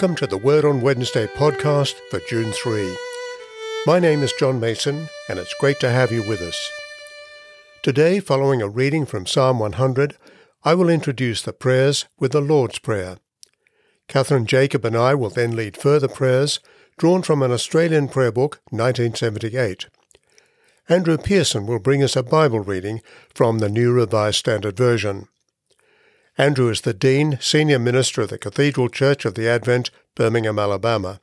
Welcome to the Word on Wednesday podcast for June 3. My name is John Mason, and it's great to have you with us. Today, following a reading from Psalm 100, I will introduce the prayers with the Lord's Prayer. Catherine Jacob and I will then lead further prayers drawn from an Australian prayer book, 1978. Andrew Pearson will bring us a Bible reading from the New Revised Standard Version. Andrew is the Dean, Senior Minister of the Cathedral Church of the Advent, Birmingham, Alabama,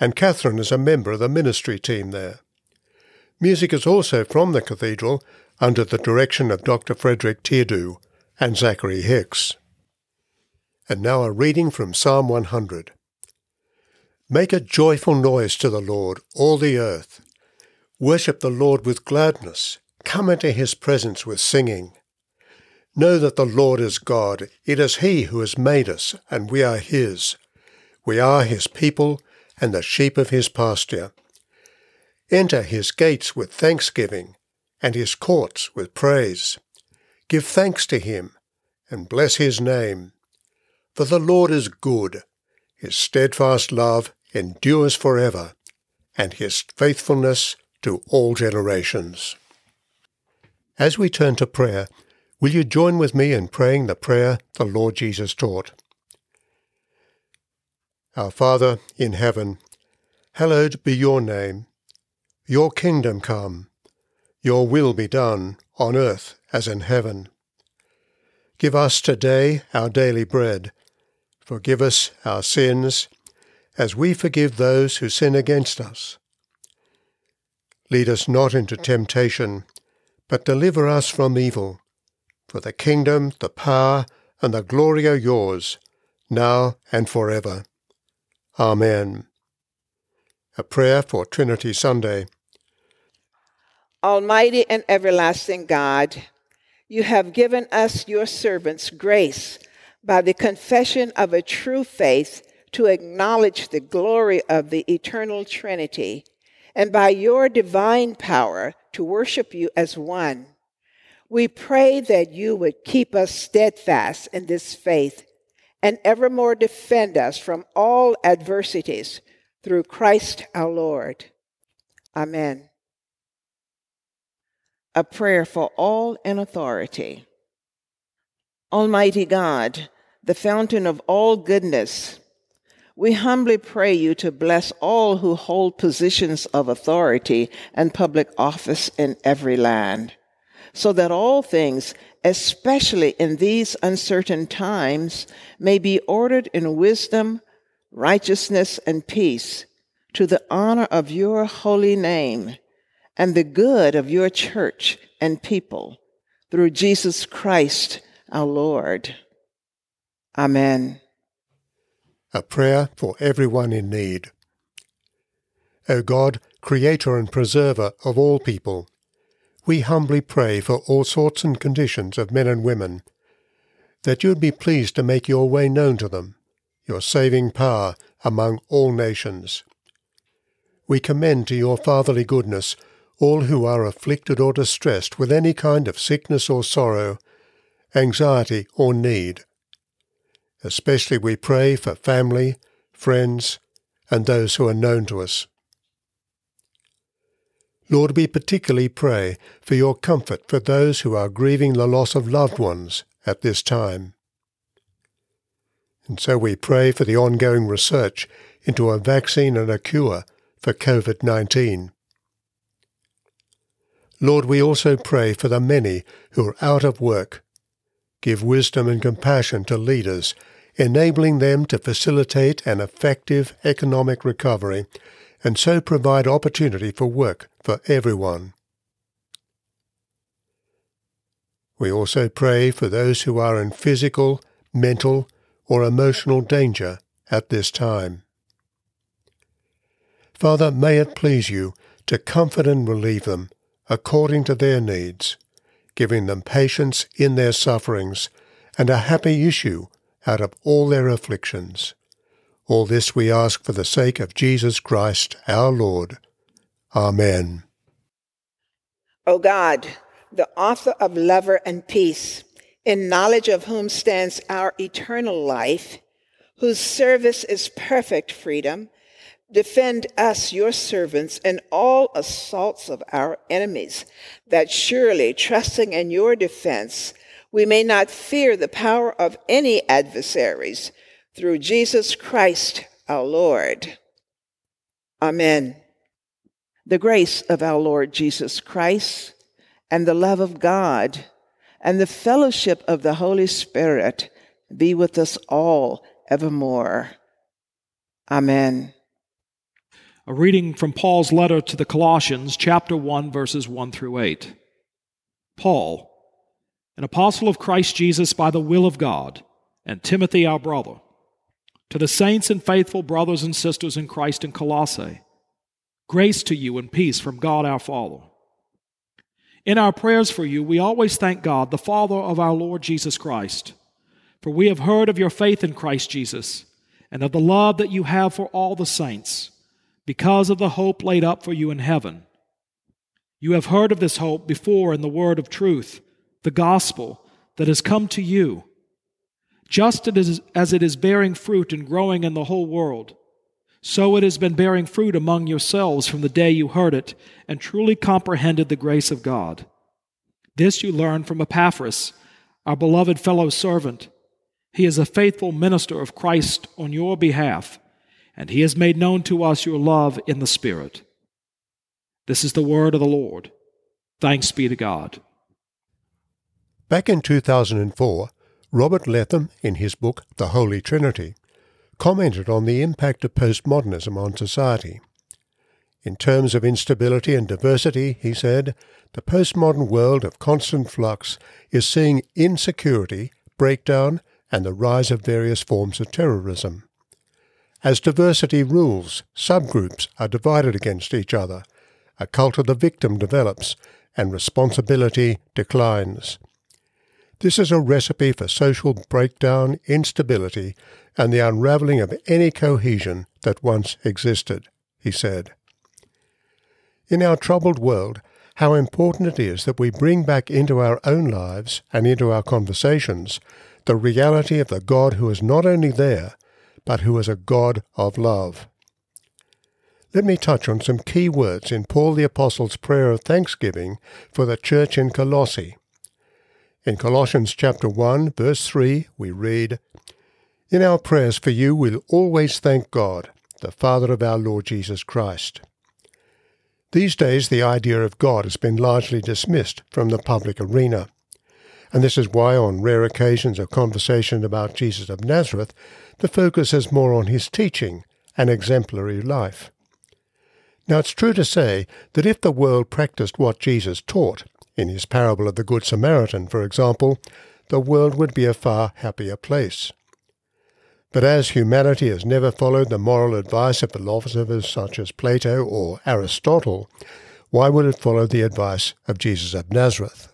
and Catherine is a member of the ministry team there. Music is also from the cathedral under the direction of Dr. Frederick Teardo and Zachary Hicks. And now a reading from Psalm 100. Make a joyful noise to the Lord, all the earth. Worship the Lord with gladness. Come into his presence with singing. Know that the Lord is God. It is he who has made us, and we are his. We are his people and the sheep of his pasture. Enter his gates with thanksgiving and his courts with praise. Give thanks to him and bless his name. For the Lord is good, his steadfast love endures forever, and his faithfulness to all generations. As we turn to prayer, will you join with me in praying the prayer the Lord Jesus taught? Our Father in heaven, hallowed be your name. Your kingdom come. Your will be done, on earth as in heaven. Give us today our daily bread. Forgive us our sins, as we forgive those who sin against us. Lead us not into temptation, but deliver us from evil. For the kingdom, the power, and the glory are yours, now and forever. Amen. A prayer for Trinity Sunday. Almighty and everlasting God, you have given us, your servants, grace by the confession of a true faith to acknowledge the glory of the eternal Trinity, and by your divine power to worship you as one. We pray that you would keep us steadfast in this faith and evermore defend us from all adversities through Christ our Lord. Amen a prayer for all in authority. Almighty God, the fountain of all goodness, we humbly pray you to bless all who hold positions of authority and public office in every land, so that all things, especially in these uncertain times, may be ordered in wisdom, righteousness, and peace, to the honor of your holy name and the good of your church and people through Jesus Christ our Lord. Amen. A prayer for everyone in need. O God, creator and preserver of all people, we humbly pray for all sorts and conditions of men and women, that you would be pleased to make your way known to them, your saving power among all nations. We commend to your fatherly goodness all who are afflicted or distressed with any kind of sickness or sorrow, anxiety or need. Especially we pray for family, friends, and those who are known to us. Lord, we particularly pray for your comfort for those who are grieving the loss of loved ones at this time. And so we pray for the ongoing research into a vaccine and a cure for COVID 19. Lord, we also pray for the many who are out of work. Give wisdom and compassion to leaders, enabling them to facilitate an effective economic recovery and so provide opportunity for work for everyone. We also pray for those who are in physical, mental, or emotional danger at this time. Father, may it please you to comfort and relieve them according to their needs, giving them patience in their sufferings and a happy issue out of all their afflictions. All this we ask for the sake of Jesus Christ our Lord. Amen. O God, the author of love and peace, in knowledge of whom stands our eternal life, whose service is perfect freedom, defend us, your servants, in all assaults of our enemies, that surely, trusting in your defense, we may not fear the power of any adversaries, through Jesus Christ our Lord. Amen. The grace of our Lord Jesus Christ and the love of God and the fellowship of the Holy Spirit be with us all evermore. Amen. A reading from Paul's letter to the Colossians, chapter 1, verses 1 through 8. Paul, an apostle of Christ Jesus by the will of God, and Timothy, our brother, to the saints and faithful brothers and sisters in Christ in Colossae, grace to you and peace from God our Father. In our prayers for you, we always thank God, the Father of our Lord Jesus Christ, for we have heard of your faith in Christ Jesus and of the love that you have for all the saints, because of the hope laid up for you in heaven. You have heard of this hope before in the word of truth, the gospel that has come to you, just as it is bearing fruit and growing in the whole world so it has been bearing fruit among yourselves from the day you heard it and truly comprehended the grace of God. This you learned from Epaphras, our beloved fellow servant. He is a faithful minister of Christ on your behalf, and he has made known to us your love in the Spirit. This is the word of the Lord. Thanks be to God. Back in 2004, Robert Letham, in his book The Holy Trinity, commented on the impact of postmodernism on society. In terms of instability and diversity, he said, the postmodern world of constant flux is seeing insecurity, breakdown, and the rise of various forms of terrorism. As diversity rules, subgroups are divided against each other, a cult of the victim develops, and responsibility declines. This is a recipe for social breakdown, instability, and the unravelling of any cohesion that once existed, he said. In our troubled world, how important it is that we bring back into our own lives and into our conversations the reality of the God who is not only there, but who is a God of love. Let me touch on some key words in Paul the Apostle's prayer of thanksgiving for the church in Colossae. In Colossians chapter 1 verse 3 we read, In our prayers for you we'll always thank God, the Father of our Lord Jesus Christ. These days the idea of God has been largely dismissed from the public arena. And this is why on rare occasions of conversation about Jesus of Nazareth, the focus is more on his teaching and exemplary life. Now it's true to say that if the world practiced what Jesus taught, in his parable of the Good Samaritan, for example, the world would be a far happier place. But as humanity has never followed the moral advice of philosophers such as Plato or Aristotle, why would it follow the advice of Jesus of Nazareth?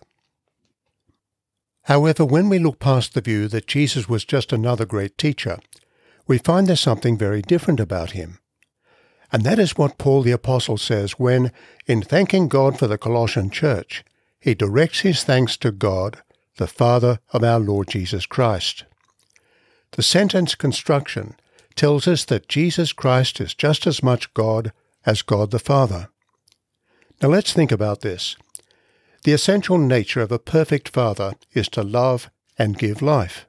However, when we look past the view that Jesus was just another great teacher, we find there's something very different about him. And that is what Paul the Apostle says when, in thanking God for the Colossian church, he directs his thanks to God, the Father of our Lord Jesus Christ. The sentence construction tells us that Jesus Christ is just as much God as God the Father. Now let's think about this. The essential nature of a perfect Father is to love and give life.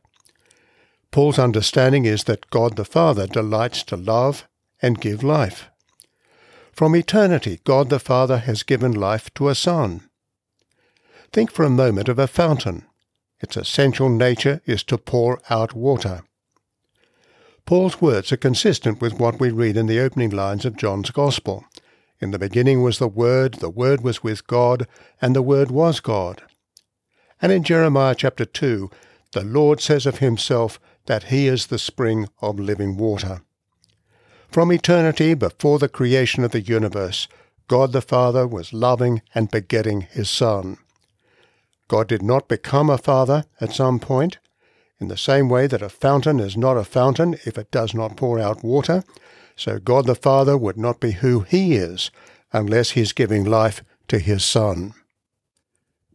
Paul's understanding is that God the Father delights to love and give life. From eternity, God the Father has given life to a Son. Think for a moment of a fountain. Its essential nature is to pour out water. Paul's words are consistent with what we read in the opening lines of John's Gospel. In the beginning was the Word, the Word was with God, and the Word was God. And in Jeremiah chapter 2, the Lord says of himself that he is the spring of living water. From eternity before the creation of the universe, God the Father was loving and begetting his Son. God did not become a father at some point. In the same way that a fountain is not a fountain if it does not pour out water, so God the Father would not be who he is unless he is giving life to his Son.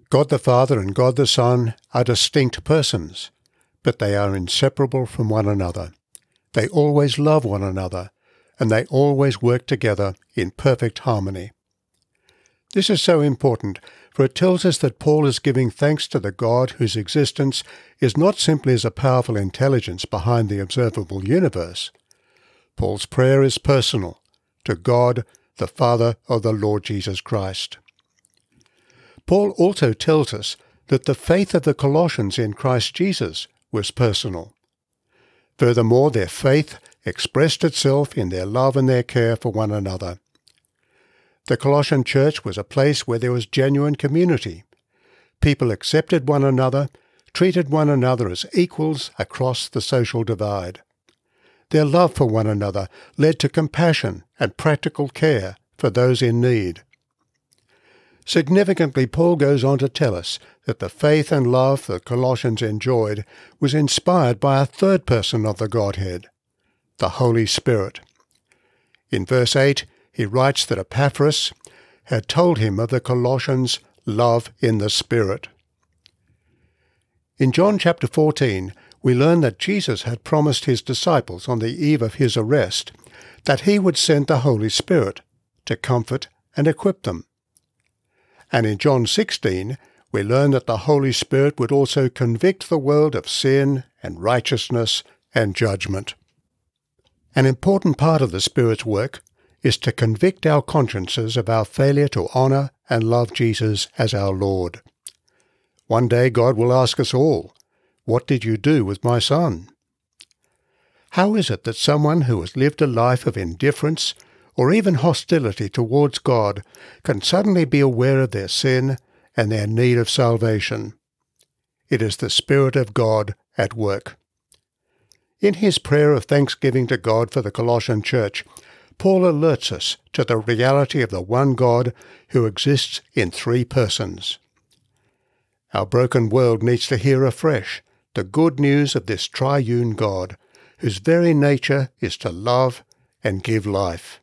God the Father and God the Son are distinct persons, but they are inseparable from one another. they always love one another, and they always work together in perfect harmony. This is so important, for it tells us that Paul is giving thanks to the God whose existence is not simply as a powerful intelligence behind the observable universe. Paul's prayer is personal, to God, the Father of the Lord Jesus Christ. Paul also tells us that the faith of the Colossians in Christ Jesus was personal. Furthermore, their faith expressed itself in their love and their care for one another. The Colossian church was a place where there was genuine community. People accepted one another, treated one another as equals across the social divide. Their love for one another led to compassion and practical care for those in need. Significantly, Paul goes on to tell us that the faith and love the Colossians enjoyed was inspired by a third person of the Godhead, the Holy Spirit. In verse 8, he writes that Epaphras had told him of the Colossians' love in the Spirit. In John chapter 14, we learn that Jesus had promised his disciples on the eve of his arrest that he would send the Holy Spirit to comfort and equip them. And in John 16, we learn that the Holy Spirit would also convict the world of sin and righteousness and judgment. An important part of the Spirit's work is to convict our consciences of our failure to honour and love Jesus as our Lord. One day God will ask us all, What did you do with my Son? How is it that someone who has lived a life of indifference or even hostility towards God can suddenly be aware of their sin and their need of salvation. It is the Spirit of God at work. In his prayer of thanksgiving to God for the Colossian church, Paul alerts us to the reality of the one God who exists in three persons. Our broken world needs to hear afresh the good news of this triune God, whose very nature is to love and give life.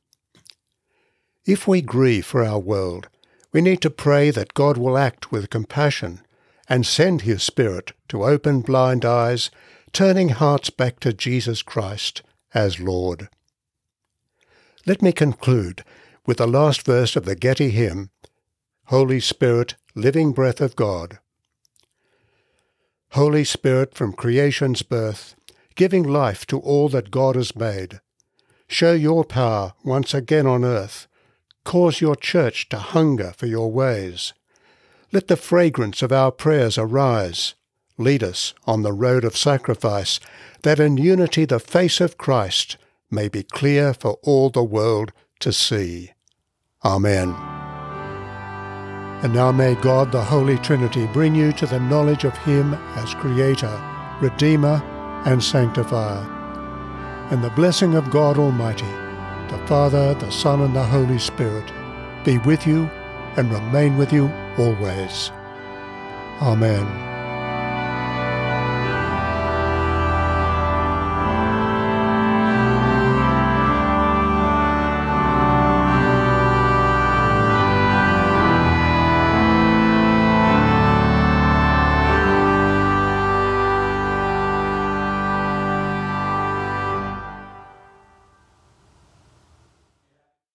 If we grieve for our world, we need to pray that God will act with compassion and send His Spirit to open blind eyes, turning hearts back to Jesus Christ as Lord. Let me conclude with the last verse of the Getty hymn, Holy Spirit, living breath of God. Holy Spirit from creation's birth, giving life to all that God has made, show your power once again on earth Cause your church to hunger for your ways. Let the fragrance of our prayers arise. Lead us on the road of sacrifice, that in unity the face of Christ may be clear for all the world to see. Amen. And now may God the Holy Trinity bring you to the knowledge of Him as Creator, Redeemer, and Sanctifier. And the blessing of God Almighty, the Father, the Son, and the Holy Spirit be with you and remain with you always. Amen.